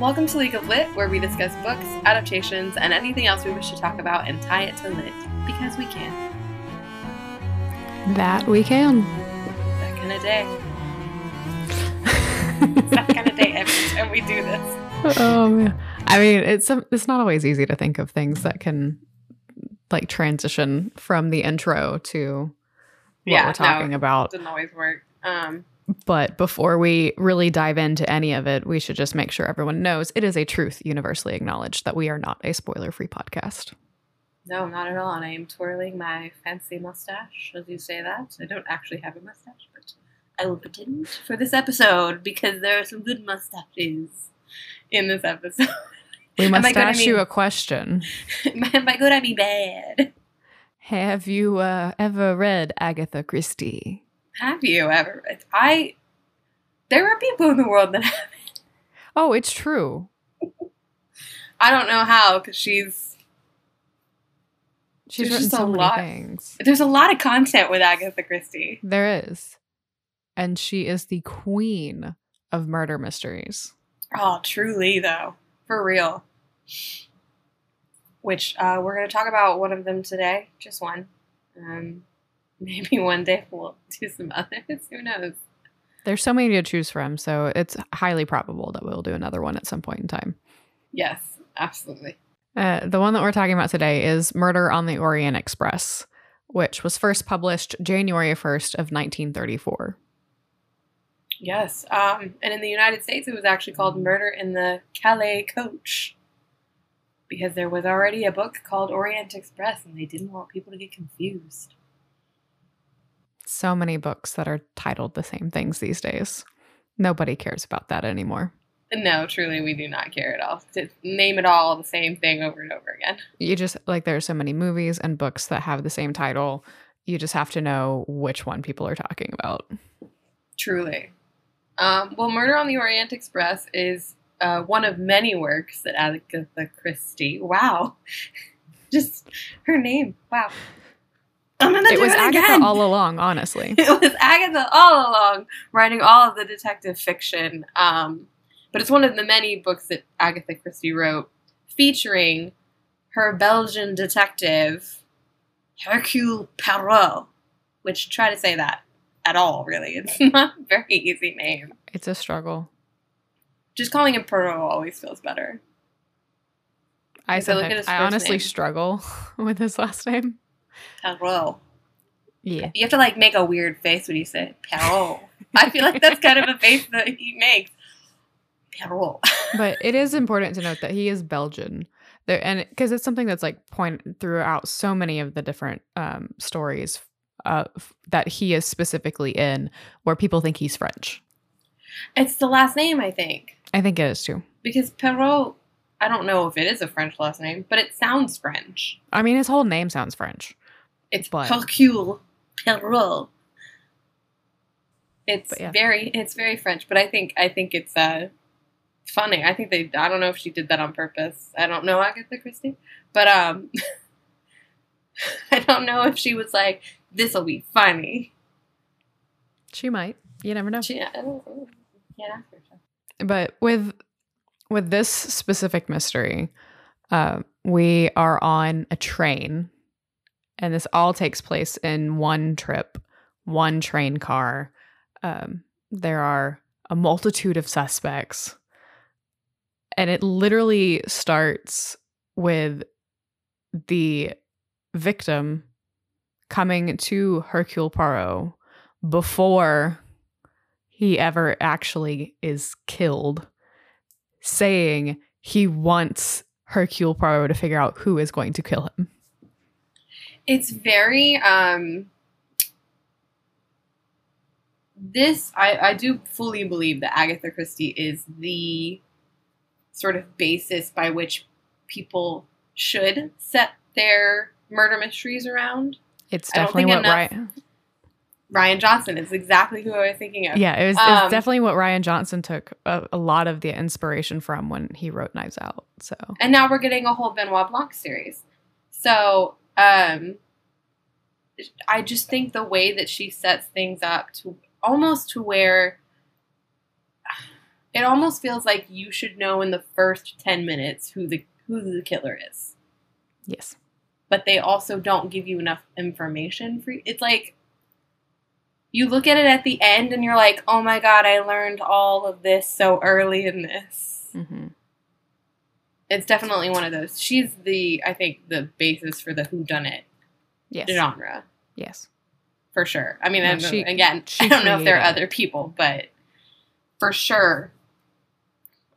Welcome to League of Lit, where we discuss books, adaptations, and anything else we wish to talk about and tie it to lit because we can. That we can. That kind of day. It's that kind of day every time we do this. oh man. I mean, it's it's not always easy to think of things that can like transition from the intro to what Yeah, we're talking no. about. Doesn't always work. Um, But before we really dive into any of it, we should just make sure everyone knows it is a truth universally acknowledged that we are not a spoiler-free podcast. no, not at all. And I am twirling my fancy mustache as you say that. I don't actually have a mustache, but I will pretend for this episode because there are some good mustaches in this episode. We must good? I ask you a question. by good, I mean bad. Have you uh, ever read Agatha Christie? Have you ever? I. There are people in the world that have. Oh, it's true. I don't know how because she's. She's written so many lot. things. There's a lot of content with Agatha Christie. There is. And she is the queen of murder mysteries. Oh, truly though, for real. Which uh, we're going to talk about one of them today, just one. Um, maybe one day we'll do some others. Who knows? There's so many to choose from, so it's highly probable that we'll do another one at some point in time. Yes, absolutely. Uh, the one that we're talking about today is Murder on the Orient Express, which was first published January 1st of 1934. Yes. Um, and in the United States, it was actually called Murder in the Calais Coach. Because there was already a book called Orient Express, and they didn't want people to get confused. So many books that are titled the same things these days. Nobody cares about that anymore. No, truly, we do not care at all. To name it all the same thing over and over again. You just like there are so many movies and books that have the same title. You just have to know which one people are talking about. Truly. Um, well, Murder on the Orient Express is uh, one of many works that Agatha Christie. Wow. Just her name. Wow. I'm gonna It do was it Agatha again. all along, honestly. it was Agatha all along writing all of the detective fiction. Um, but it's one of the many books that Agatha Christie wrote featuring her Belgian detective, Hercule Poirot, which try to say that at all, really. It's not a very easy name. It's a struggle. Just calling him Poirot always feels better. I I look at his I honestly name. struggle with his last name. Poirot. Yeah. You have to like make a weird face when you say Poirot. I feel like that's kind of a face that he makes. Poirot. but it is important to note that he is Belgian. There and because it's something that's like pointed throughout so many of the different um, stories uh, that he is specifically in, where people think he's French. It's the last name, I think. I think it is too. Because Poirot, I don't know if it is a French last name, but it sounds French. I mean, his whole name sounds French. It's But- Hercule Poirot. It's yeah. very it's very French, but I think I think it's uh funny. I think they I don't know if she did that on purpose. I don't know Agatha Christie, but um I don't know if she was like this'll be funny. She might. You never know. She, I know. Can't ask her. but with with this specific mystery uh, we are on a train and this all takes place in one trip one train car um, there are a multitude of suspects and it literally starts with the victim coming to hercule poirot before he ever actually is killed, saying he wants Hercule Poirot to figure out who is going to kill him. It's very um this I, I do fully believe that Agatha Christie is the sort of basis by which people should set their murder mysteries around. It's definitely what enough- Rian. Rian Johnson is exactly who I was thinking of. Yeah, it was, Um, it's definitely what Rian Johnson took a, a lot of the inspiration from when he wrote Knives Out. So And now we're getting a whole Benoit Blanc series. So, um, I just think the way that she sets things up to almost to where it almost feels like you should know in the first 10 minutes who the who the killer is. Yes. But they also don't give you enough information for you. It's like you look at it at the end and you're like, "Oh my god, I learned all of this so early in this." hmm It's definitely one of those. She's the I think the basis for the who done it Yes. genre Yes. for sure. I mean, No, she- again, I don't know if there are other people, but for sure.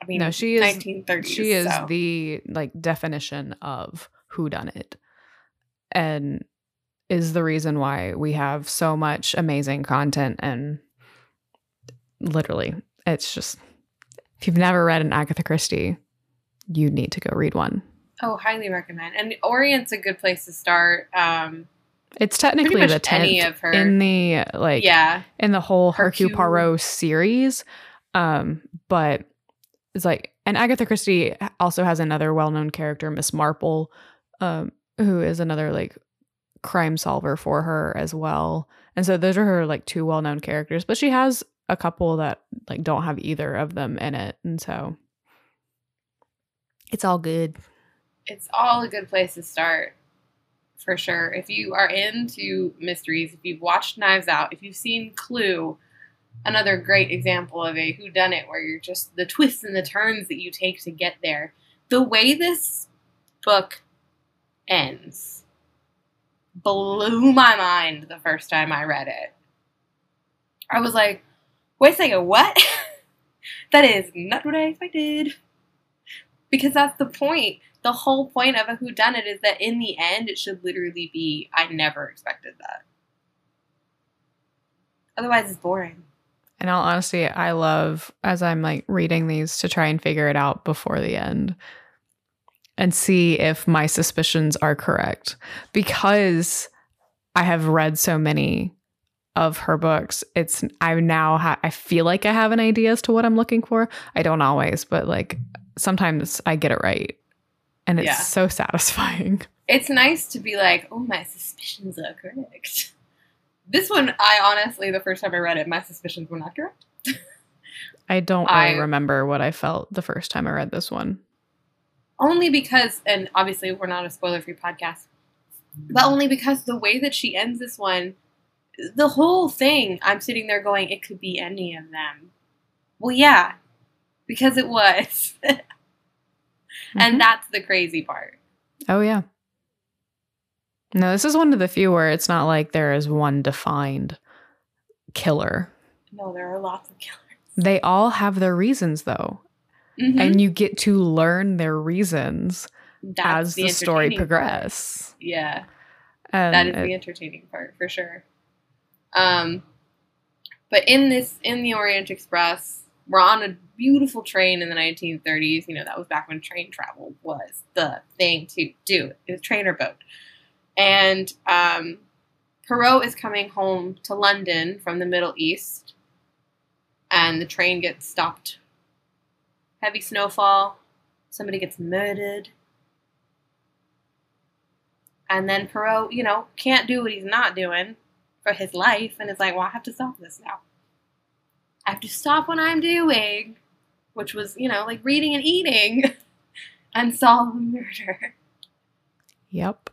I mean, No, she is- 1930s. she is so. the like definition of who done it and is the reason why we have so much amazing content and literally it's just if you've never read an agatha christie you need to go read one Oh, highly recommend. And Orient's a good place to start. Um, it's technically the any 10th of her- in the like yeah, in the whole Hercule Hercule- Poirot series. Um, but it's like, and Agatha Christie also has another well-known character, Miss Marple, um, who is another like crime solver for her as well. And so those are her like two well-known characters, but she has a couple that like don't have either of them in it, and so it's all good. it's all a good place to start for sure. If you are into mysteries, if you've watched Knives Out, if you've seen Clue, another great example of a who done it where you're just the twists and the turns that you take to get there. The way this book ends blew my mind the first time I read it. I was like, wait a second, what? that is not what I expected. Because that's the point the whole point of a whodunit is that in the end it should literally be I never expected that. Otherwise it's boring. In all honesty, I love as I'm like reading these to try and figure it out before the end and see if my suspicions are correct because I have read so many of her books. It's I now ha- I feel like I have an idea as to what I'm looking for. I don't always, but like sometimes I get it right. And it's Yeah. so satisfying. It's nice to be like, oh my suspicions are correct. This one I honestly the first time I read it, my suspicions were not correct. I don't really I- remember what I felt the first time I read this one. Only because and obviously we're not a spoiler free podcast. But only because the way that she ends this one the whole thing, I'm sitting there going, it could be any of them. Well, yeah, because it was. Mhm. And that's the crazy part. Oh yeah. No, this is one of the few where it's not like there is one defined killer. No, there are lots of killers. They all have their reasons though, Mhm. and you get to learn their reasons That's as the, story progresses. Yeah, And that is it- the entertaining part for sure. Um, but in this, in the Orient Express, we're on a beautiful train in the 1930s. You know, that was back when train travel was the thing to do. It was train or boat. And um, Poirot is coming home to London from the Middle East, and the train gets stopped. Heavy snowfall. Somebody gets murdered. And then Poirot, you know, can't do what he's not doing for his life, and it's like, well, I have to stop this now. I have to stop what I'm doing, which was, you know, like reading and eating, and solve the murder. Yep.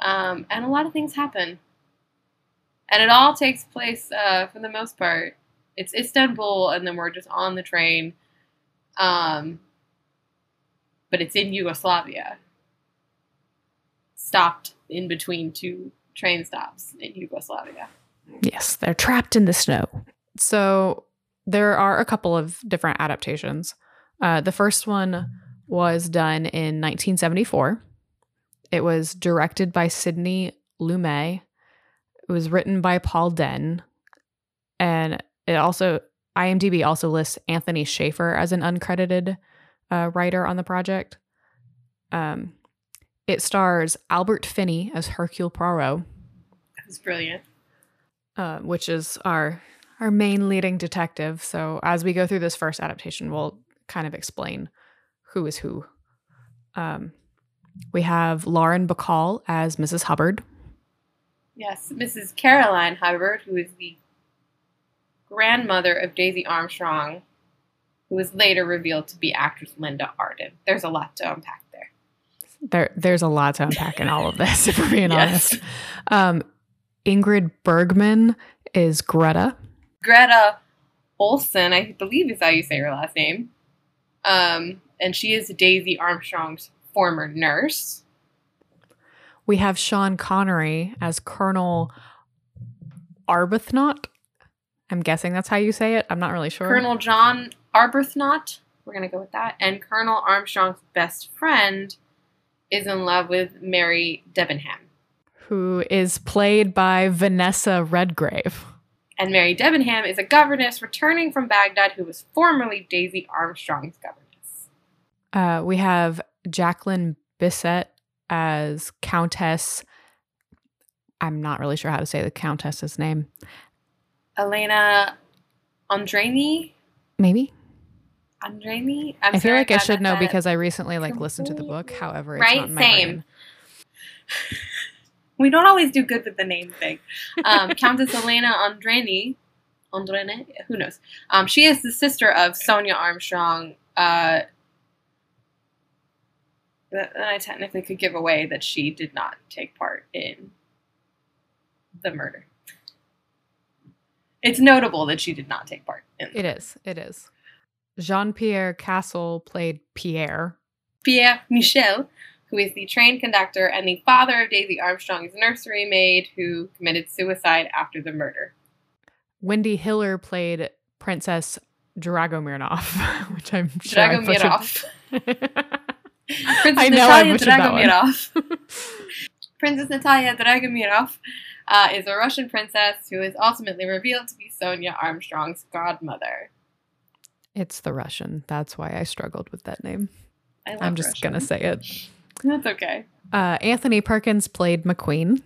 Um, and a lot of things happen. And it all takes place, uh, for the most part. It's Istanbul, and then we're just on the train. Um, but it's in Yugoslavia. Stopped in between two train stops in Yugoslavia. Yes, they're trapped in the snow. So there are a couple of different adaptations. Uh, the first one was done in 1974. It was directed by Sidney Lumet. It was written by Paul Dehn, and it also IMDb also lists Anthony Shaffer as an uncredited uh, writer on the project. Um, it stars Albert Finney as Hercule Poirot was brilliant. uh, which is our our main leading detective. So as we go through this first adaptation, we'll kind of explain who is who. Um, we have Lauren Bacall as Mrs. Hubbard. Yes, Mrs. Caroline Hubbard, who is the grandmother of Daisy Armstrong, who was later revealed to be actress Linda Arden. There's a lot to unpack there. There, there's a lot to unpack in all of this, if we're being Yes. honest. Um, Ingrid Bergman is Greta. Greta Olson, I believe is how you say her last name. Um, and she is Daisy Armstrong's former nurse. We have Sean Connery as Colonel Arbuthnot. I'm guessing that's how you say it. I'm not really sure. Colonel John Arbuthnot, we're going to go with that. And Colonel Armstrong's best friend is in love with Mary Debenham. who is played by Vanessa Redgrave. And Mary Debenham is a governess returning from Baghdad who was formerly Daisy Armstrong's governess. Uh, we have Jacqueline Bisset as Countess. I'm not really sure how to say the Countess's name. Elena Andreni? Maybe Andreni? I'm i feel like I should know because I recently like listened to the book. However, it's Right? not in my Same. We don't always do good with the name thing. Um, Countess Elena Andreni, Andrene, who knows? Um, she is the sister of Sonia Armstrong. Uh, that I technically could give away that she did not take part in the murder. It's notable that she did not take part in It is. It is. Jean Pierre Cassel played Pierre. Pierre Michel, who is the train conductor and the father of Daisy Armstrong's nursery maid who committed suicide after the murder. Wendy Hiller played Princess Dragomirov, which I'm sure I. Dragomirov. Princess I know Natalia one. Dragomirov. Princess Natalia Dragomirov uh, is a Russian princess who is ultimately revealed to be Sonia Armstrong's godmother. It's the Russian. That's why I struggled with that name. I love I'm just gonna say it. That's okay. Uh, Anthony Perkins played McQueen.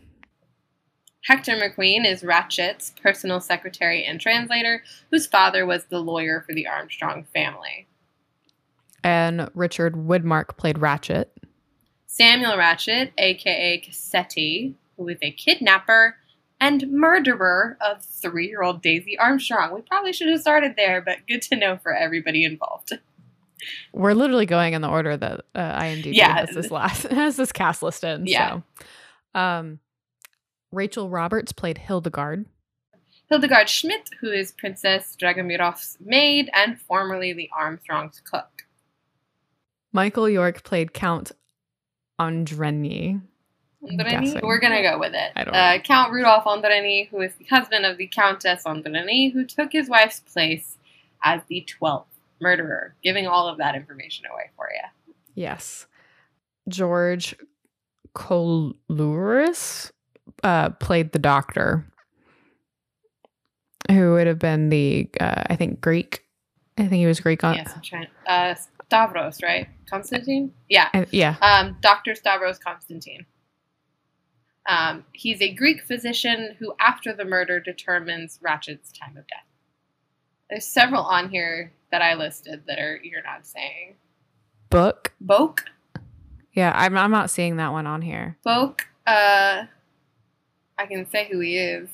Hector McQueen is Ratchet's personal secretary and translator, whose father was the lawyer for the Armstrong family. and Richard Widmark played Ratchet. Samuel Ratchet, aka Cassetti, who is a kidnapper and murderer of three year old Daisy Armstrong. We probably should have started there, but good to know for everybody involved. We're literally going in the order that uh, IMDb Yeah. has this last has this cast listed. Yeah. So, um, Rachel Roberts played Hildegard. Hildegard Schmidt, who is Princess Dragomirov's maid and formerly the Armstrong's cook. Michael York played Count Andreni. Andreni? We're gonna go with it. I don't uh, Count Rudolf Andreni, who is the husband of the Countess Andreni, who took his wife's place as the 12th murderer, giving all of that information away for you. Yes. George Coulouris uh, played the doctor, who would have been the, uh, I think, Greek. I think he was Greek on. yes, I'm trying. Uh, Stavros, right? Constantine? Yeah. Yeah. Um, Dr. Stavros Constantine. Um, he's a Greek physician who, after the murder, determines Ratchet's time of death. There's several on here that I listed that are you're not saying. Book. Boke, Yeah, I'm, I'm not seeing that one on here. Boke. Uh, I can say who he is,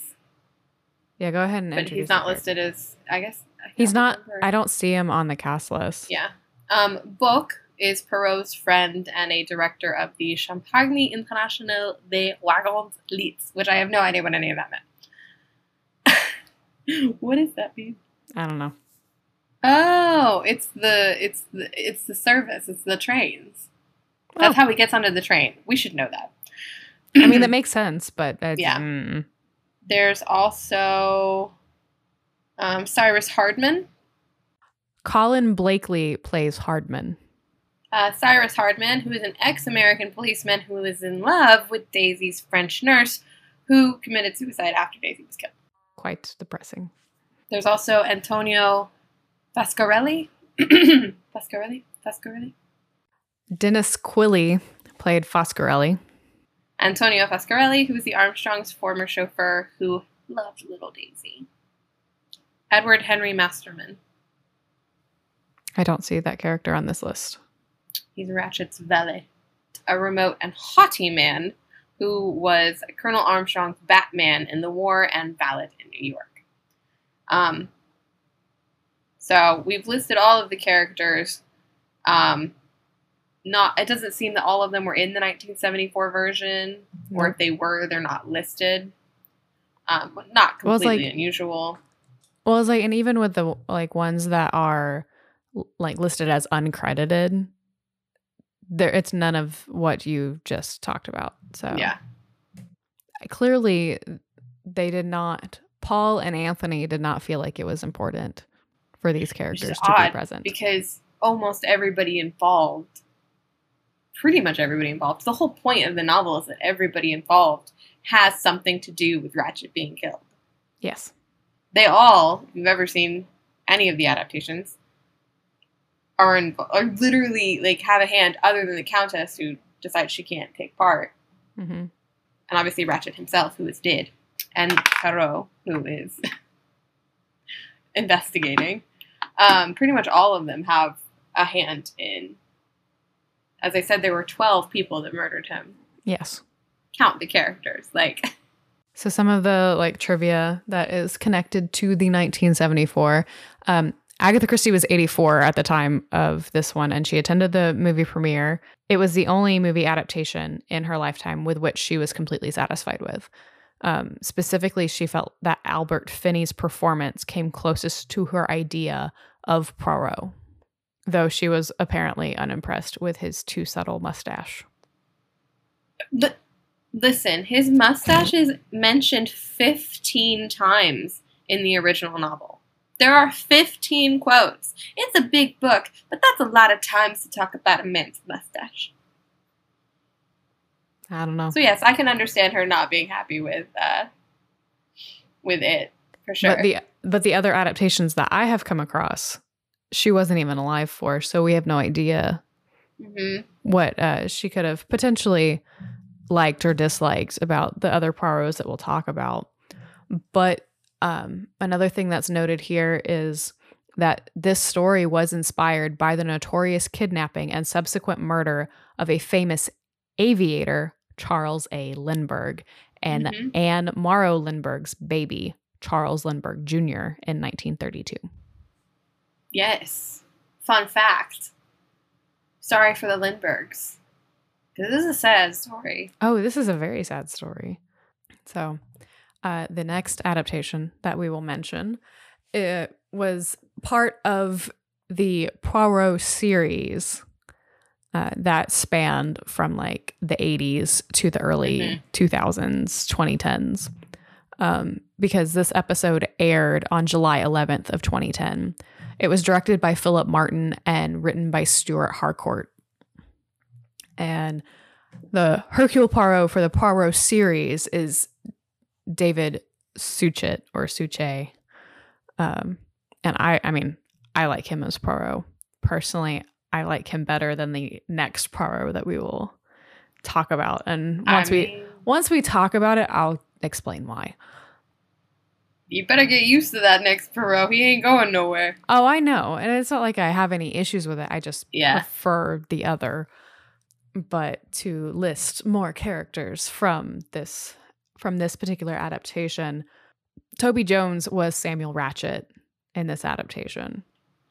Yeah, go ahead and but he's not listed as. I guess I He's not. remember. I don't see him on the cast list. Yeah. Um, Book is Poirot's friend and a director of the Champagne International des Wagons Lits, which I have no idea what any of that meant. what does that mean? I don't know. Oh, it's the it's the it's the service. It's the trains. That's Oh. how he gets onto the train. We should know that. I mean, that makes sense, but that's, Yeah. mm. There's also um, Cyrus Hardman. Colin Blakely plays Hardman. Uh, Cyrus Hardman, who is an ex-American policeman who is in love with Daisy's French nurse, who committed suicide after Daisy was killed. Quite depressing. There's also Antonio Vascarelli. Vascarelli? Vascarelli? Denis Quilley played Foscarelli. Antonio Vascarelli, who was the Armstrong's former chauffeur who loved little Daisy. Edward Henry Masterman. I don't see that character on this list. He's Ratchet's valet. A remote and haughty man who was Colonel Armstrong's Batman in the war and valet in New York. Um, So we've listed all of the characters. Um, not it doesn't seem that all of them were in the 1974 version, or if they were, they're not listed. Um, not Well, completely like- unusual. Well, it's like, and even with the like ones that are like listed as uncredited, there it's none of what you just talked about. So Yeah, clearly they did not. Paul and Anthony did not feel like it was important for these characters to be present. because almost everybody involved, pretty much everybody involved. The whole point of the novel is that everybody involved has something to do with Ratchet being killed. yes. They all, if you've ever seen any of the adaptations, are in, are literally like have a hand other than the Countess who decides she can't take part, hmm and obviously Ratchet himself who is dead, and Poirot who is investigating. Um, pretty much all of them have a hand in. As I said, there were twelve people that murdered him. Yes. Count the characters, like So some of the like trivia that is connected to the 1974. Um, Agatha Christie was 84 at the time of this one, and she attended the movie premiere. It was the only movie adaptation in her lifetime with which she was completely satisfied with. Um, specifically, she felt that Albert Finney's performance came closest to her idea of Poirot, though she was apparently unimpressed with his too subtle mustache. But listen, his mustache is mentioned 15 times in the original novel. There are 15 quotes. It's a big book, but that's a lot of times to talk about a man's mustache. I don't know. So yes, I can understand her not being happy with uh with it for sure. But the but the other adaptations that I have come across, she wasn't even alive for, so we have no idea hmm what uh, she could have potentially liked or disliked about the other Poirots that we'll talk about. But um, another thing that's noted here is that this story was inspired by the notorious kidnapping and subsequent murder of a famous aviator, Charles A. Lindbergh, and Mhm. Anne Morrow Lindbergh's baby, Charles Lindbergh Jr., in 1932. Yes. Fun fact. Sorry for the Lindberghs. This is a sad story. Oh, this is a very sad story. So, uh, the next adaptation that we will mention it was part of the Poirot series uh, that spanned from like the 80s to the early Mhm. 2000s, 2010s. Um, because this episode aired on July 11th of 2010. It was directed by Philip Martin and written by Stewart Harcourt. And the Hercule Poirot for the Poirot series is David Suchet or Suche. Um, and I, I mean, I like him as Poirot. Personally, I like him better than the next Poirot that we will talk about. And once I we once we talk about it, I'll explain why. you better get used to that next Poirot. He ain't going nowhere. Oh, I know. And it's not like I have any issues with it. I just Yeah. prefer the other. But to list more characters from this from this particular adaptation, Toby Jones was Samuel Ratchet in this adaptation,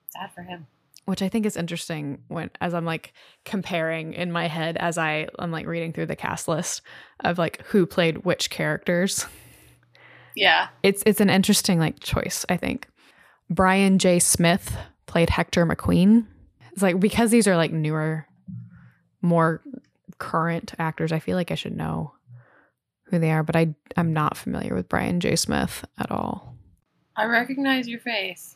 Sad for him. which I think is interesting when as I'm like comparing in my head as I I'm like reading through the cast list of like who played which characters. Yeah. it's it's an interesting like choice i think brian j smith played hector mcqueen it's like because these are like newer more current actors i feel like i should know who they are but i i'm not familiar with brian j. Smith at all. I recognize your face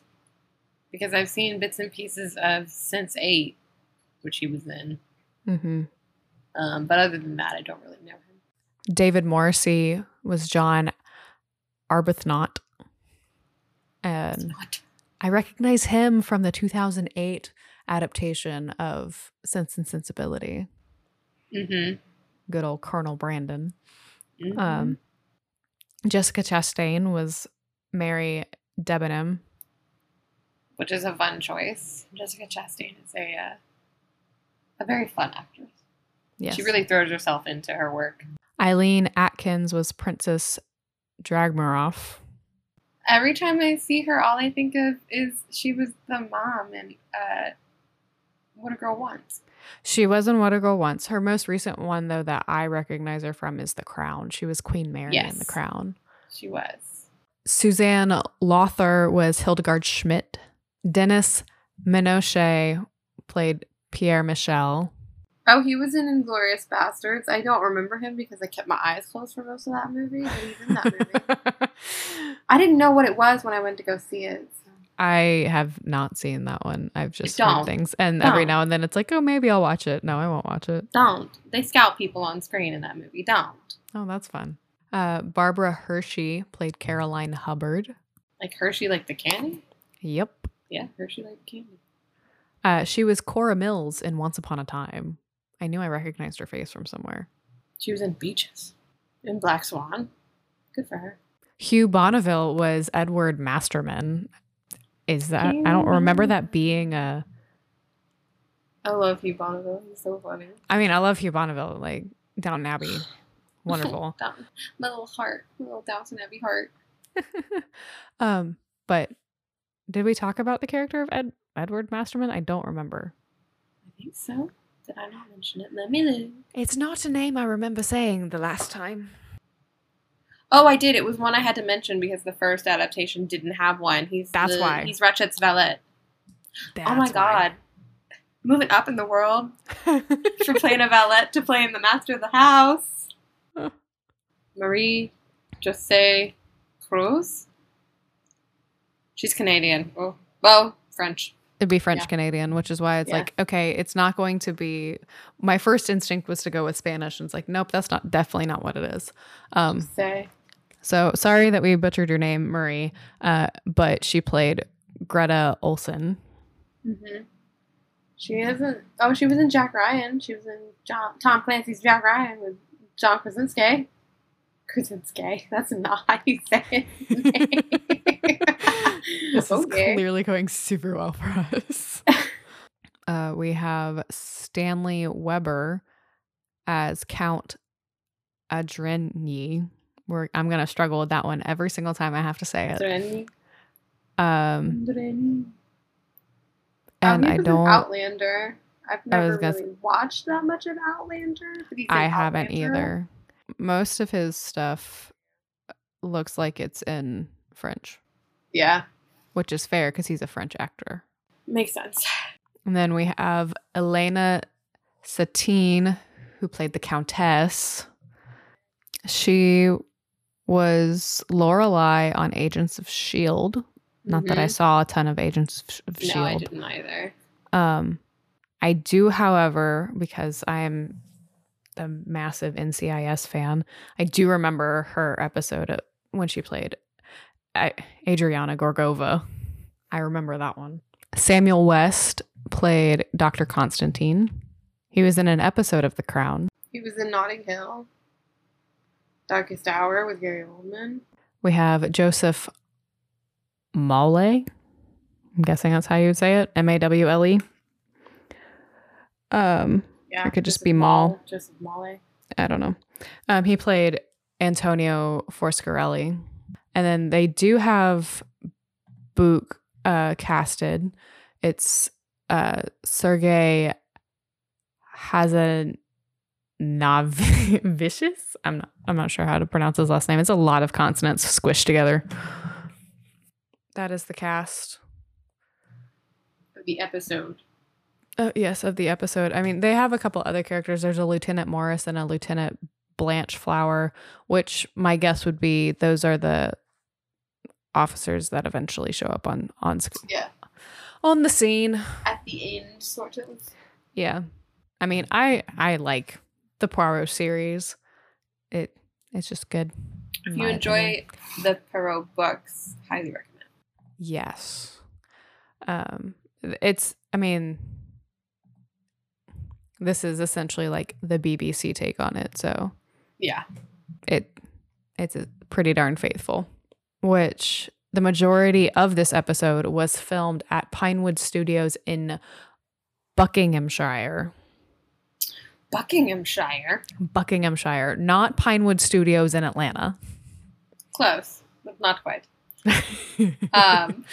because I've seen bits and pieces of Sense 8, which he was in. hmm Um, but other than that, I don't really know him. david morrissey was john arbuthnot. And i recognize him from the 2008 adaptation of sense and sensibility. Mm-hmm. good old colonel brandon mm-hmm. Um, Jessica Chastain was Mary Debenham. which is a fun choice. Jessica Chastain is a uh, a very fun actress. Yes. She really throws herself into her work. Eileen Atkins was Princess Dragomirov. Every time I see her, all I think of is she was the mom in uh, What a Girl Wants. She was in What a Girl Wants. Her most recent one, though, that I recognize her from is The Crown. She was Queen Mary in The Crown. She was. Susanne Lothar was Hildegard Schmidt. Denis Ménochet played Pierre Michel. Oh, he was in Inglourious Basterds. I don't remember him because I kept my eyes closed for most of that movie. But he's in that movie. I didn't know what it was when I went to go see it. I have not seen that one. I've just Don't. heard things. And every Don't. now and then it's like, oh, maybe I'll watch it. No, I won't watch it. Don't. They scout people on screen in that movie. Don't. Oh, that's fun. Uh, Barbara Hershey played Caroline Hubbard. Like Hershey, like the candy? Yep. Yeah, Hershey, like candy. Uh, she was Cora Mills in Once Upon a Time. I knew I recognized her face from somewhere. She was in Beaches. In Black Swan. Good for her. Hugh Bonneville was Edward Masterman. Is that I don't remember that being a I love Hugh Bonneville. He's so funny. I mean, I love Hugh Bonneville, like Downton Abbey. Wonderful. Down, my little heart. My little Downton Abbey heart. um, but did we talk about the character of Ed Edward Masterman? I don't remember. I think so. Did I not mention it? Let me look. It's not a name I remember saying the last time. Oh, I did. It was one I had to mention because the first adaptation didn't have one. He's That's the- why. he's Ratchet's valet. oh my god. moving up in the world from playing a valet to playing the master of the house. Huh. Marie Jose Cruz. She's Canadian. Oh, well, French. It'd be French Yeah. Canadian, which is why it's Yeah. like, okay, it's not going to be. My first instinct was to go with Spanish, and it's like, nope, that's not definitely not what it is. Um, Say. So sorry that we butchered your name, Marie, uh, but she played Greta Olson. Mm-hmm. She isn't. Oh, she was in Jack Ryan. She was in John, Tom Clancy's Jack Ryan with John Krasinski. Krasinski. That's not how you say it. This is clearly going super well for us. uh, we have Stanley Weber as Count Adrenyi. We're, I'm gonna struggle with that one every single time I have to say it. Um, and I don't. Outlander. I've never watched that much of Outlander. but he's in I haven't Outlander. either. Most of his stuff looks like it's in French, Yeah, which is fair because he's a French actor. makes sense. And then we have Elena Satine, who played the Countess. She was Lorelai on Agents of Shield. E Not that I Mhm. saw a ton of Agents of, of No, I Shield. didn't either. Um, I do, however, because I am a massive NCIS fan, I do remember her episode when she played Adriana Gorgova. I remember that one. Samuel West played Dr. Constantine. He was in an episode of The Crown. He was in Notting Hill. Darkest Hour with Gary Oldman. We have Joseph Mawle. I'm guessing that's how you would say it. M A W L E. Um, Yeah, It could just Joseph be Maul. Joseph Molly. I don't know. Um, he played Antonio Foscarelli, and then they do have Book uh, casted. It's uh, Sergey Hazanavicius. I'm not. I'm not sure how to pronounce his last name. It's a lot of consonants squished together. That is the cast. Of the episode. Uh, yes, of the episode. I mean, they have a couple other characters. There's a Lieutenant Morris and a Lieutenant Blanchflower, which my guess would be those are the officers that eventually show up on on sc- Yeah. on the scene. At the end, sort of. Yeah, I mean, I I like the Poirot series. It it's just good. If you enjoy opinion. the Poirot books, highly recommend. yes, um, it's. I mean, this is essentially like the BBC take on it. So Yeah. it it's pretty darn faithful which the majority of this episode was filmed at pinewood studios in buckinghamshire Buckinghamshire. buckinghamshire not pinewood studios in atlanta Close, but not quite. Um,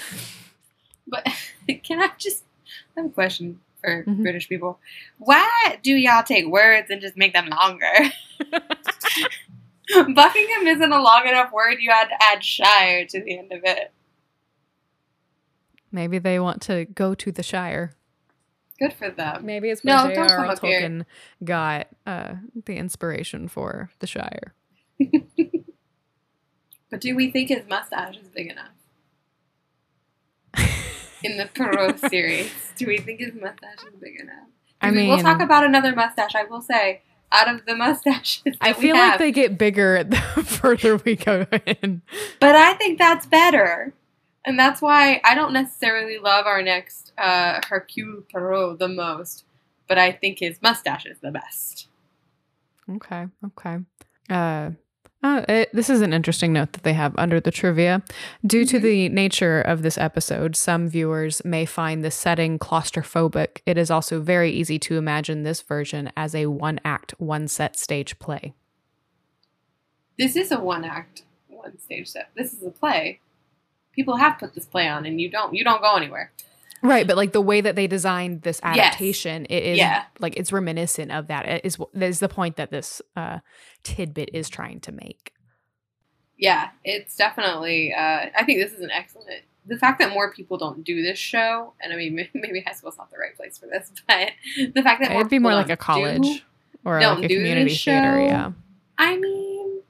but can I just I have a question for Mhm. British people? Why do y'all take words and just make them longer? Buckingham isn't a long enough word. You had to add Shire to the end of it. Maybe they want to go to the Shire. Good for them. Maybe it's No, where don't J.R.R. up here. Tolkien got uh, the inspiration for the Shire. But do we think his mustache is big enough? In the Poirot series, do we think his mustache is big enough? I mean, we'll talk about another mustache. I will say, out of the mustaches, I feel have, like they get bigger the further we go in. But I think that's better. And that's why I don't necessarily love our next uh, Hercule Poirot the most, but I think his mustache is the best. Okay, okay. Uh, uh, it, this is an interesting note that they have under the trivia. Due to Mhm. the nature of this episode, some viewers may find the setting claustrophobic. It is also very easy to imagine this version as a one act, one set stage play. This is a one act, one stage set. This is a play. People have put this play on, and you don't. You don't go anywhere. Right, but like the way that they designed this Yes. adaptation, it is Yeah. like it's reminiscent of that. It is is the point that this uh, tidbit is trying to make. Yeah, it's definitely. Uh, I think this is an excellent. The fact that more people don't do this show, and I mean, maybe high school's not the right place for this, but the fact that more It'd be more like a college do- or like a community theater. show. Yeah. I mean,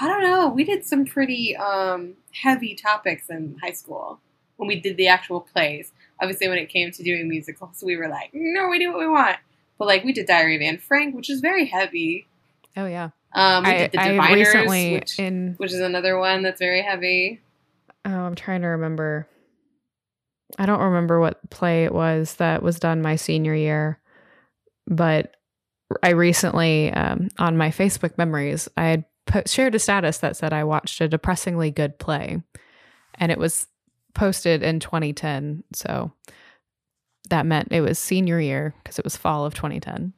I don't know. We did some pretty um, heavy topics in high school when we did the actual plays. Obviously, when it came to doing musicals, we were like, no, we do what we want. But like, we did Diary of Anne Frank, which is very heavy. Oh yeah. Um, we I, did The I Diviners, recently which, in which is another one that's very heavy. oh, I'm trying to remember. I don't remember what play it was that was done my senior year, but I recently um, on my Facebook memories I had put, shared a status that said I watched a depressingly good play, and it was posted in 2010. So that meant it was senior year because it was fall of 2010.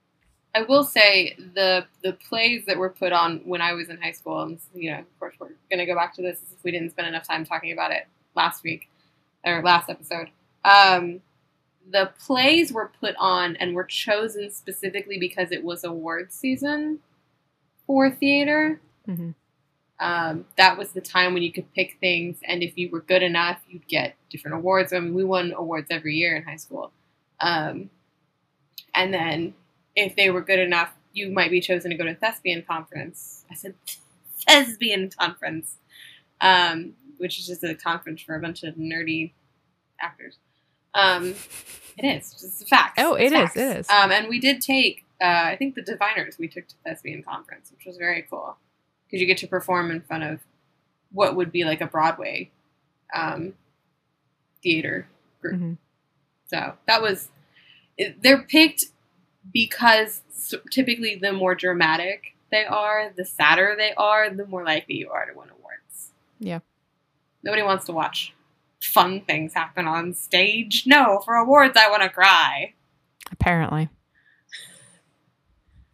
I will say the the plays that were put on when I was in high school, and you know, of course, we're going to go back to this if we didn't spend enough time talking about it last week or last episode. Um, the plays were put on and were chosen specifically because it was award season for theater. hmm Um, that was the time when you could pick things, and if you were good enough, you'd get different awards. I mean, we won awards every year in high school. Um, and then if they were good enough, you might be chosen to go to thespian conference. I said thespian conference, um, which is just a conference for a bunch of nerdy actors. Um, it is just a fact. Oh, it is, it is. Um, and we did take, uh, I think, the Diviners. We took to thespian conference, which was very cool because you get to perform in front of what would be like a Broadway um, theater group. Mhm. So that was they're picked because typically the more dramatic they are, the sadder they are, the more likely you are to win awards. Yeah. Nobody wants to watch fun things happen on stage. No, for awards I want to cry. Apparently.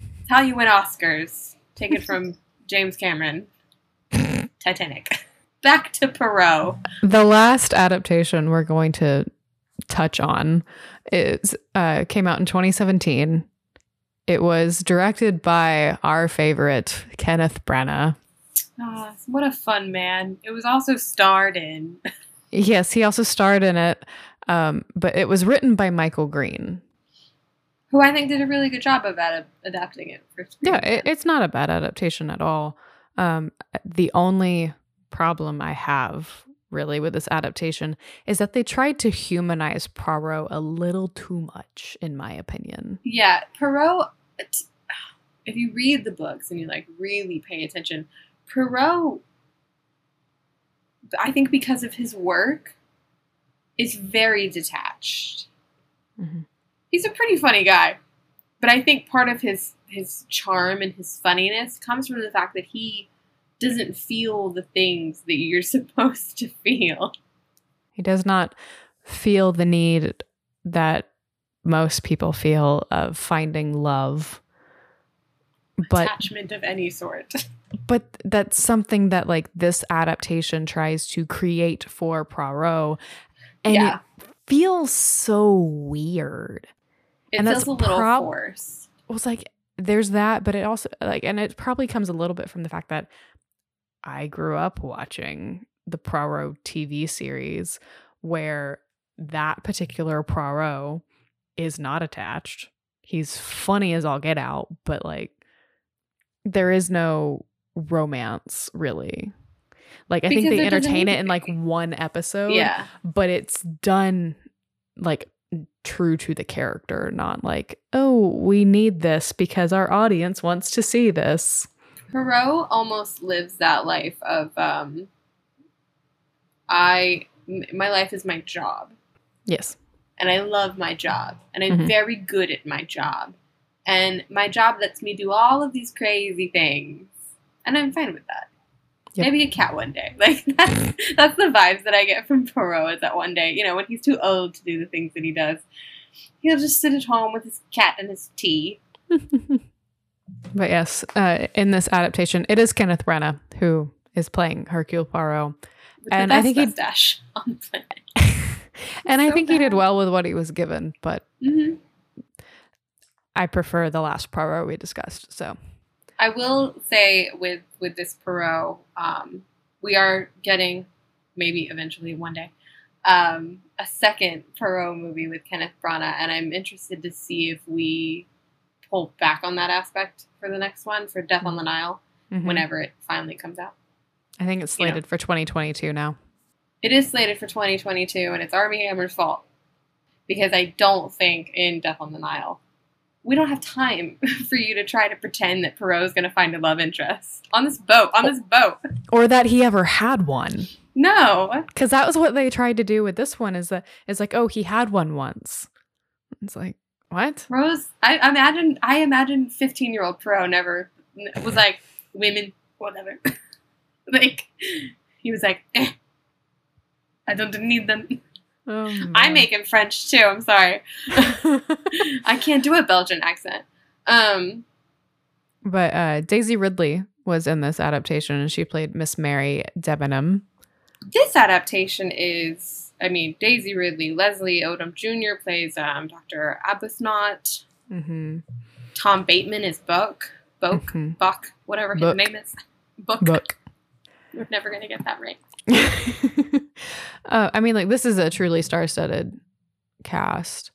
It's how you win Oscars. Take it from James Cameron. Titanic. Back to Poirot. The last adaptation we're going to touch on is uh, came out in 2017. It was directed by our favorite Kenneth Branagh. Ah, what a fun man. It was also starred in. Yes, he also starred in it, um, but it was written by Michael Green. Who I think did a really good job of ad- adapting it for screen. Yeah, it, it's not a bad adaptation at all. Um, the only problem I have really with this adaptation is that they tried to humanize Poirot a little too much, in my opinion. Yeah, it- If you read the books and you like really pay attention, Poirot. I think because of his work, is very detached. Mhm. He's a pretty funny guy, but I think part of his his charm and his funniness comes from the fact that he doesn't feel the things that you're supposed to feel. He does not feel the need that most people feel of finding love. But Attachment of any sort. but that's something that like this adaptation tries to create for Poirot, and Yeah. it feels so weird. It And feels that's a little prob- forced. It was like there's that, but it also like, and it probably comes a little bit from the fact that I grew up watching the Poirot TV series, where that particular Poirot is not attached. He's funny as all get out, but like there is no romance really. Like I Because think they entertain it in like one episode Yeah. but it's done like true to the character, not like, oh, we need this because our audience wants to see this. Poirot almost lives that life of um I m- my life is my job Yes. and I love my job and I'm Mhm. very good at my job. And my job lets me do all of these crazy things. And I'm fine with that. Yep. Maybe a cat one day. Like that's that's the vibes that I get from Poirot is that one day, you know, when he's too old to do the things that he does, he'll just sit at home with his cat and his tea. But yes, uh, in this adaptation, it is Kenneth Branagh who is playing Hercule Poirot. With And I think he- mustache on the planet. and I So think he did well with what he was given, but hmm I prefer the last Poirot we discussed. So, I will say with with this Poirot, um, we are getting maybe eventually one day um, a second Poirot movie with Kenneth Branagh, and I'm interested to see if we pull back on that aspect for the next one for Death on the Nile mhm. whenever it finally comes out. I think it's you know. slated for 2022 now. It is slated for 2022, and it's Armie Hammer's fault because I don't think in Death on the Nile we don't have time for you to try to pretend that Poirot is going to find a love interest on this boat. On this boat, Or that he ever had one. no. Because that was what they tried to do with this one is that it's like, oh, he had one once. It's like, what? Rose, I I imagine I imagine 15 year old Poirot never was like women whatever. like he was like, eh, I don't need them. Oh, I make him French too. I'm sorry. I can't do a Belgian accent. Um, but uh, Daisy Ridley was in this adaptation and she played Miss Mary Debenham. this adaptation is, I mean, Daisy Ridley, Leslie Odom Jr. plays um, Dr. Arbuthnot. Mm-hmm. Tom Bateman is Buck, Boke, Mhm. Buck, whatever his Book. name is. Book. Book. We're never gonna get that right. uh, I mean, like, this is a truly star studded cast.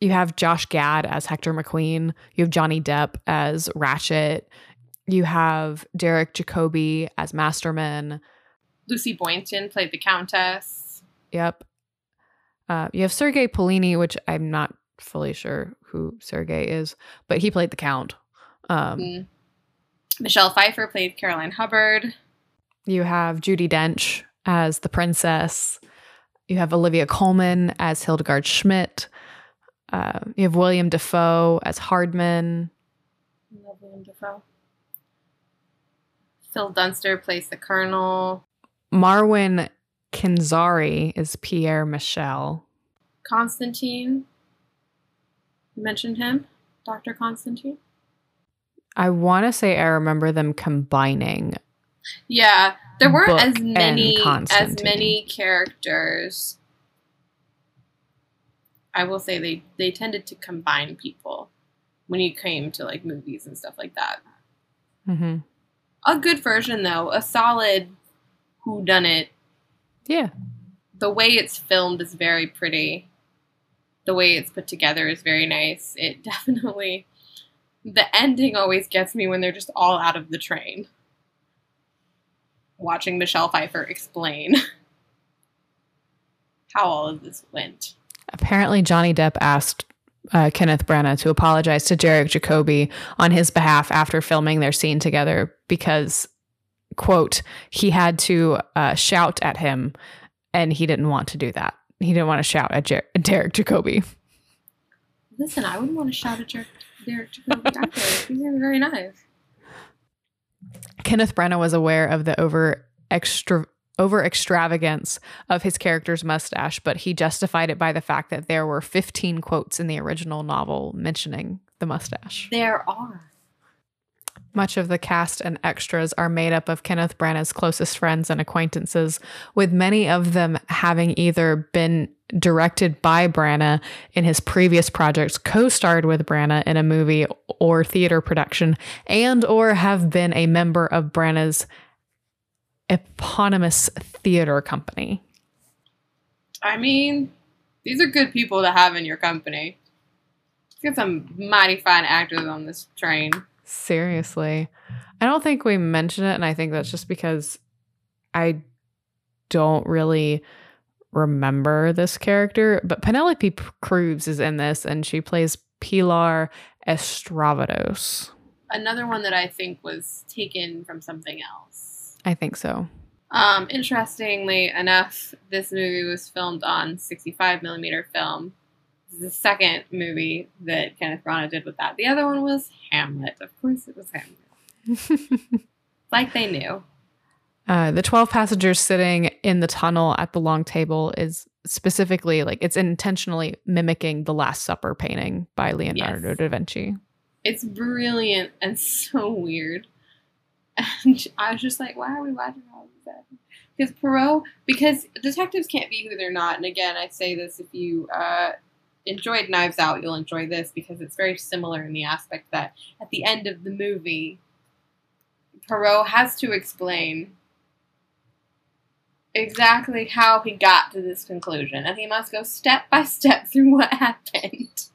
You have Josh Gad as Hector McQueen. You have Johnny Depp as Ratchett. You have Derek Jacobi as Masterman. Lucy Boynton played the Countess. Yep. Uh, you have Sergei Polunin, which I'm not fully sure who Sergei is, but he played the Count. Um, Mm. Michelle Pfeiffer played Caroline Hubbard. You have Judi Dench as the princess. You have Olivia Colman as Hildegard Schmidt. Uh, you have William Dafoe as Hardman. Love William Dafoe. Phil Dunster plays the Colonel. Marwan Kenzari is Pierre Michel. Constantine. You mentioned him, Doctor Constantine. I want to say I remember them combining. Yeah, there weren't as many as many characters. I will say they they tended to combine people when you came to like movies and stuff like that. Mm-hmm. A good version though, a solid who done it. Yeah. The way it's filmed is very pretty. The way it's put together is very nice. It definitely the ending always gets me when they're just all out of the train. Watching Michelle Pfeiffer explain how all of this went. Apparently, Johnny Depp asked uh, Kenneth Branagh to apologize to Derek Jacobi on his behalf after filming their scene together because, quote, he had to uh, shout at him and he didn't want to do that. He didn't want to shout at Jer- Derek Jacobi. Listen, I wouldn't want to shout at Derek, Derek Jacobi either. He's very nice. Kenneth Branagh was aware of the over extra over extravagance of his character's mustache, but he justified it by the fact that there were 15 quotes in the original novel mentioning the mustache. There are. Much of the cast and extras are made up of Kenneth Branagh's closest friends and acquaintances, with many of them having either been directed by Branagh in his previous projects, co-starred with Branagh in a movie or theater production, and or have been a member of Branagh's eponymous theater company. I mean, these are good people to have in your company. Get some mighty fine actors on this train. Seriously. I don't think we mention it, and I think that's just because I don't really remember this character. But Penelope Cruz is in this, and she plays Pilar Estravados. Another one that I think was taken from something else. I think so. Um, interestingly enough, this movie was filmed on 65 millimeter film. This is the second movie that Kenneth Branagh did with that. The other one was Hamlet. Of course, it was Hamlet. like they knew. Uh, the 12 passengers sitting in the tunnel at the long table is specifically like it's intentionally mimicking the Last Supper painting by Leonardo Yes. da Vinci. It's brilliant and so weird. And I was just like, why are we watching all of that? Because Poirot, because detectives can't be who they're not. And again, I say this if you uh, enjoyed Knives Out, you'll enjoy this because it's very similar in the aspect that at the end of the movie, Poirot has to explain exactly how he got to this conclusion. And he must go step by step through what happened.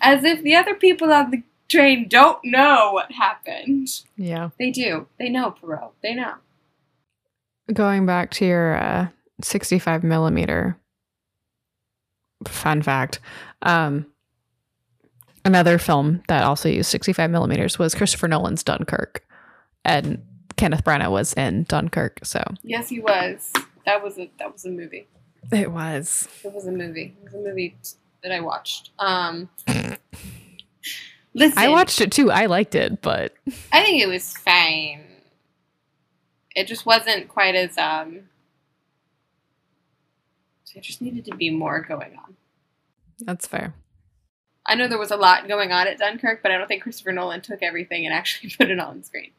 As if the other people on the train don't know what happened. Yeah. They do. They know, Poirot. They know. Going back to your uh, 65 millimeter fun fact. Um, another film that also used 65 millimeters was Christopher Nolan's Dunkirk. And Kenneth Branagh was in Dunkirk. So Yes, he was. That was a that was a movie. it was. It was a movie. It was a movie that I watched. Um, listen, I watched it too. I liked it, but I think it was fine. It just wasn't quite as um. There just needed to be more going on. that's fair. I know there was a lot going on at Dunkirk, but I don't think Christopher Nolan took everything and actually put it on screen.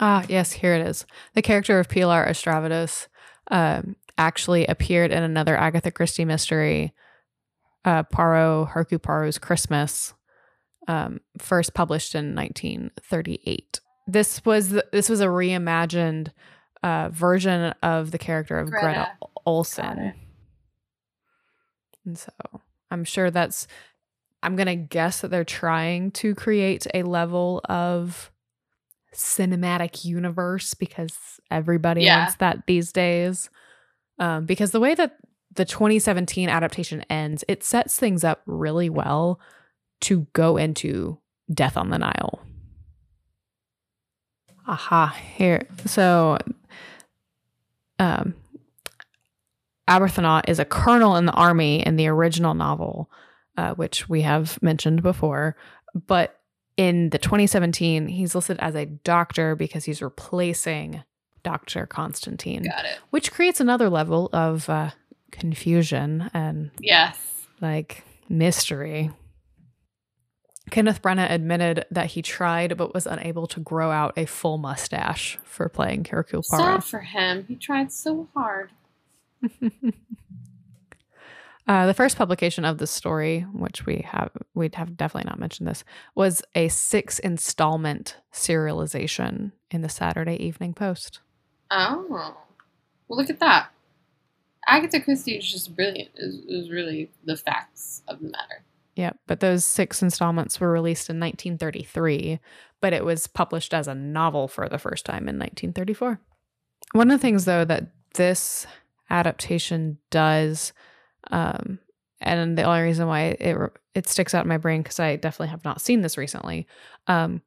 Ah, yes, here it is. The character of Pilar Estravados um, actually appeared in another Agatha Christie mystery, uh, Poirot, Hercule Poirot's Christmas, um, first published in 1938. This was the, this was a reimagined uh, version of the character of Greta, Greta. Ohlsson. And so I'm sure that's. I'm gonna guess that they're trying to create a level of cinematic universe because everybody Yeah. wants that these days. Um, because the way that the 2017 adaptation ends, it sets things up really well to go into Death on the Nile. Aha, here. So, um, Arbuthnot is a colonel in the army in the original novel, uh, which we have mentioned before. But in the 2017, he's listed as a doctor because he's replacing Dr. Constantine, Got it. which creates another level of uh, confusion and Yes. like mystery. Kenneth Branagh admitted that he tried but was unable to grow out a full mustache for playing Hercule Poirot. Sad for him. He tried so hard. Uh, the first publication of the story, which we have, we'd have definitely not mentioned this, was a six installment serialization in the Saturday Evening Post. Oh. Well, look at that. Agatha Christie is just brilliant, is, is really the facts of the matter. Yeah, but those six installments were released in 1933, but it was published as a novel for the first time in 1934. One of the things, though, that this adaptation does, um, and the only reason why it it sticks out in my brain because I definitely have not seen this recently, um,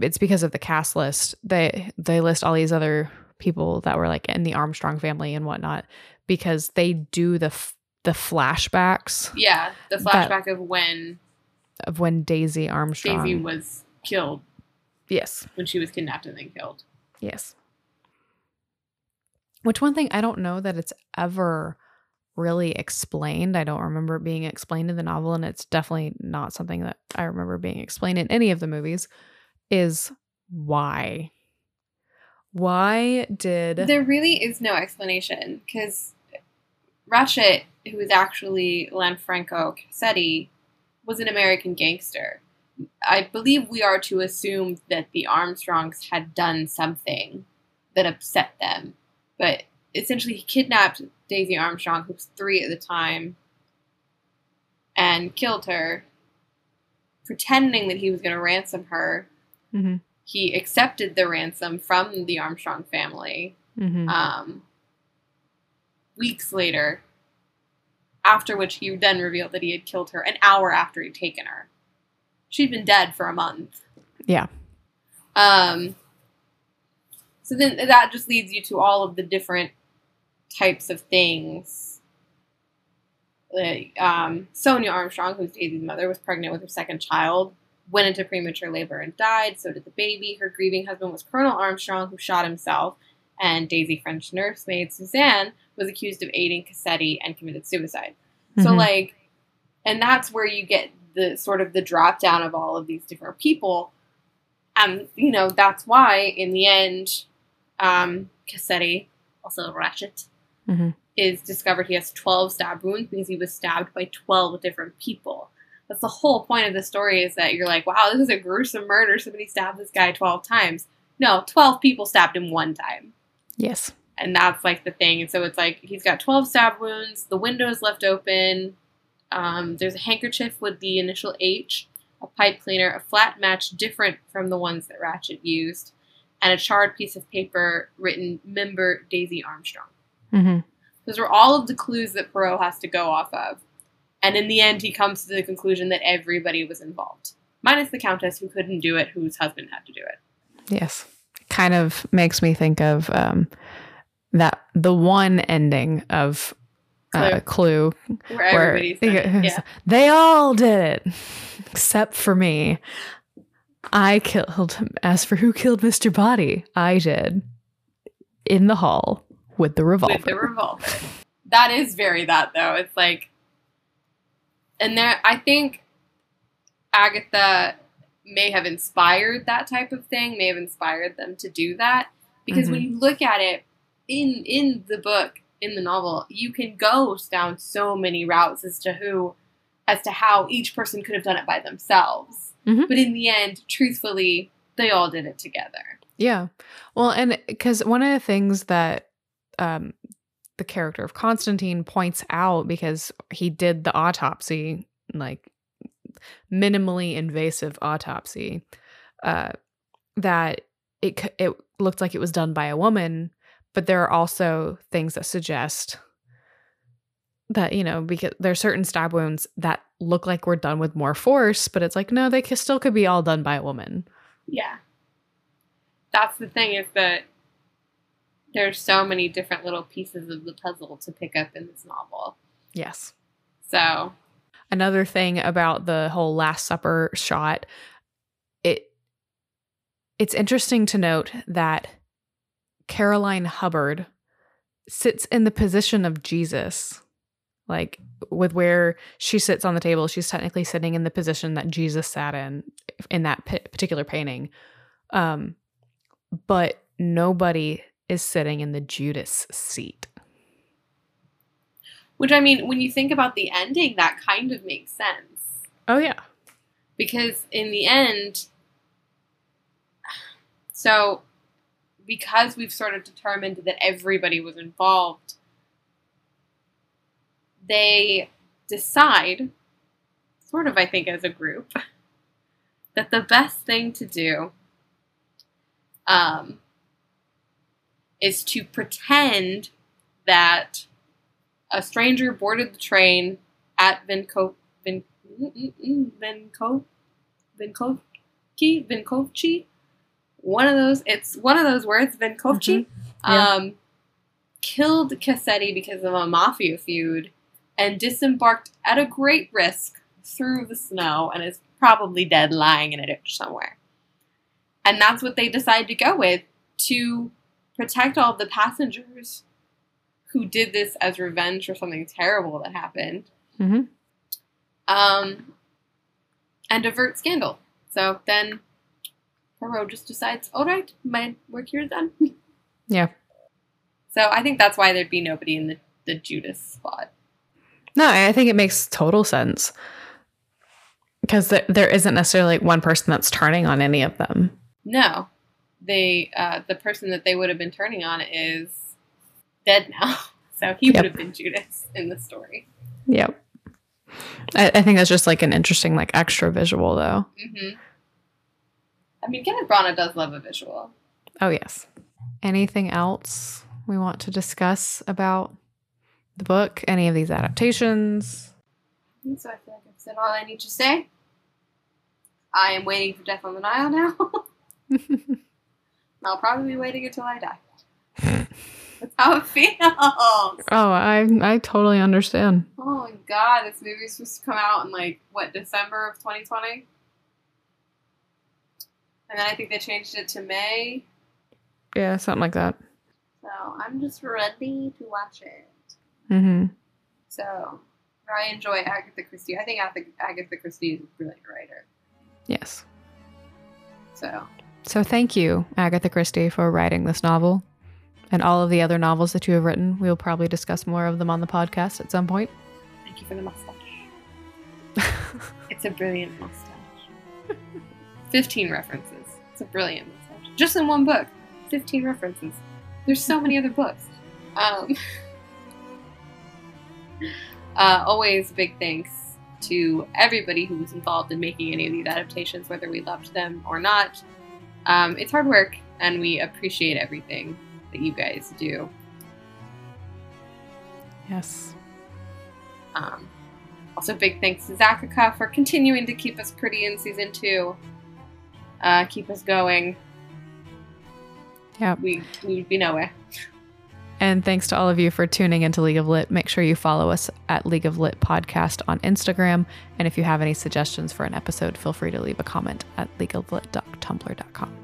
it's because of the cast list. They they list all these other people that were like in the Armstrong family and whatnot because they do the f- the flashbacks Yeah, the That- flashback of when of when Daisy Armstrong. Daisy was killed, yes, when she was kidnapped and then killed. yes. Which one thing I don't know that it's ever really explained. I don't remember it being explained in the novel, and it's definitely not something that I remember being explained in any of the movies. is why. Why did There really is no explanation because Ratchett, who is actually Lanfranco Cassetti, was an American gangster. I believe we are to assume that the Armstrongs had done something that upset them, but essentially he kidnapped Daisy Armstrong, who was three at the time, and killed her, pretending that he was going to ransom her. Mhm. He accepted the ransom from the Armstrong family. Mhm. Um, weeks later, after which he then revealed that he had killed her an hour after he'd taken her. She'd been dead for a month. Yeah. Um, so then that just leads you to all of the different types of things. Like, um, Sonia Armstrong, who's Daisy's mother, was pregnant with her second child, went into premature labor and died. So did the baby. Her grieving husband was Colonel Armstrong, who shot himself. And Daisy French nursemaid Suzanne was accused of aiding Cassetti and committed suicide. So Mhm. like, and that's where you get the sort of the drop down of all of these different people, and you know that's why in the end, um, Cassetti, also Ratchett, Mhm. is discovered he has twelve stab wounds because he was stabbed by twelve different people. That's the whole point of the story is that you're like, wow, this is a gruesome murder. Somebody stabbed this guy twelve times. No, twelve people stabbed him one time yes. and that's like the thing. And so it's like he's got 12 stab wounds, the window is left open, um, there's a handkerchief with the initial H, a pipe cleaner, a flat match different from the ones that Ratchett used, and a charred piece of paper written "Member Daisy Armstrong." hmm Those are all of the clues that Poirot has to go off of. And in the end, he comes to the conclusion that everybody was involved, minus the Countess, who couldn't do it, whose husband had to do it. Yes. Kind of makes me think of um, that the one ending of uh, Clue, Where where it. yeah. they all did it except for me. I killed him. As for who killed Mr. Boddy, I did in the hall with the revolver. with the revolver. That is very that though. It's like, and there, I think Agatha may have inspired that type of thing. May have inspired them to do that because when mm-hmm. you look at it in in the book in the novel, you can go down so many routes as to who, as to how each person could have done it by themselves. Mhm. But in the end, truthfully, they all did it together. Yeah. Well, and because one of the things that um, the character of Constantine points out, because he did the autopsy, like minimally invasive autopsy, uh, that it it looked like it was done by a woman, but there are also things that suggest that you know because there are certain stab wounds that look like we're done with more force, but it's like no, they still could be all done by a woman. Yeah. That's the thing is that there's so many different little pieces of the puzzle to pick up in this novel. Yes. So, another thing about the whole last supper shot it it's interesting to note that caroline hubbard sits in the position of jesus like with where she sits on the table she's technically sitting in the position that jesus sat in in that p- particular painting. Um but nobody is sitting in the judas seat. Which I mean, when you think about the ending, that kind of makes sense. oh yeah. Because in the end, so because we've sort of determined that everybody was involved, they decide, sort of, I think, as a group, that the best thing to do um, is to pretend that a stranger boarded the train at Vinco Vin Vinco Vinkovci Vinkovci. One of those. It's one of those words. Vinkovci. Yeah. Um, killed Cassetti because of a mafia feud, and disembarked at a great risk through the snow, and is probably dead, lying in a ditch somewhere. And that's what they decide to go with to protect all the passengers who did this as revenge for something terrible that happened, hmm um, and avert scandal. So then Poirot just decides, all right, my work here is done. Yeah. So I think that's why there'd be nobody in the, the Judas spot. No, I think it makes total sense because there, there isn't necessarily like one person that's turning on any of them. No, they uh, the person that they would have been turning on is dead now. So he Yep. would have been Judas in the story. Yep. I, I think that's just like an interesting, like extra visual, though. hmm I mean, Kenneth Branagh does love a visual. Oh, yes. Anything else we want to discuss about the book? Any of these adaptations? So I feel like I've said all I need to say. I am waiting for Death on the Nile now. I'll probably be waiting until I die. That's how it feels. Oh, I I totally understand. Oh my god, this movie's supposed to come out in like what December of 2020, and then I think they changed it to May. Yeah, something like that. So I'm just ready to watch it. Mm-hmm. So I enjoy Agatha Christie. I think Agatha, Agatha Christie is a brilliant writer. Yes. So So thank you, Agatha Christie, for writing this novel and all of the other novels that you have written. We will probably discuss more of them on the podcast at some point. thank you for the mustache. It's a brilliant mustache. 15 references. It's a brilliant mustache. Just in one book. 15 references. There's so many other books. Um, uh, always big thanks to everybody who was involved in making any of these adaptations, whether we loved them or not. Um, it's hard work, and we appreciate everything that you guys do. yes. Um, also, big thanks to Zakaka for continuing to keep us pretty in season two. Uh, keep us going. Yeah, We we would be nowhere. And thanks to all of you for tuning into League of Lit. Make sure you follow us at League of Lit Podcast on Instagram. And if you have any suggestions for an episode, feel free to leave a comment at leagueoflit.tumblr.com.